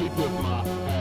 sleep with my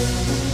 Thank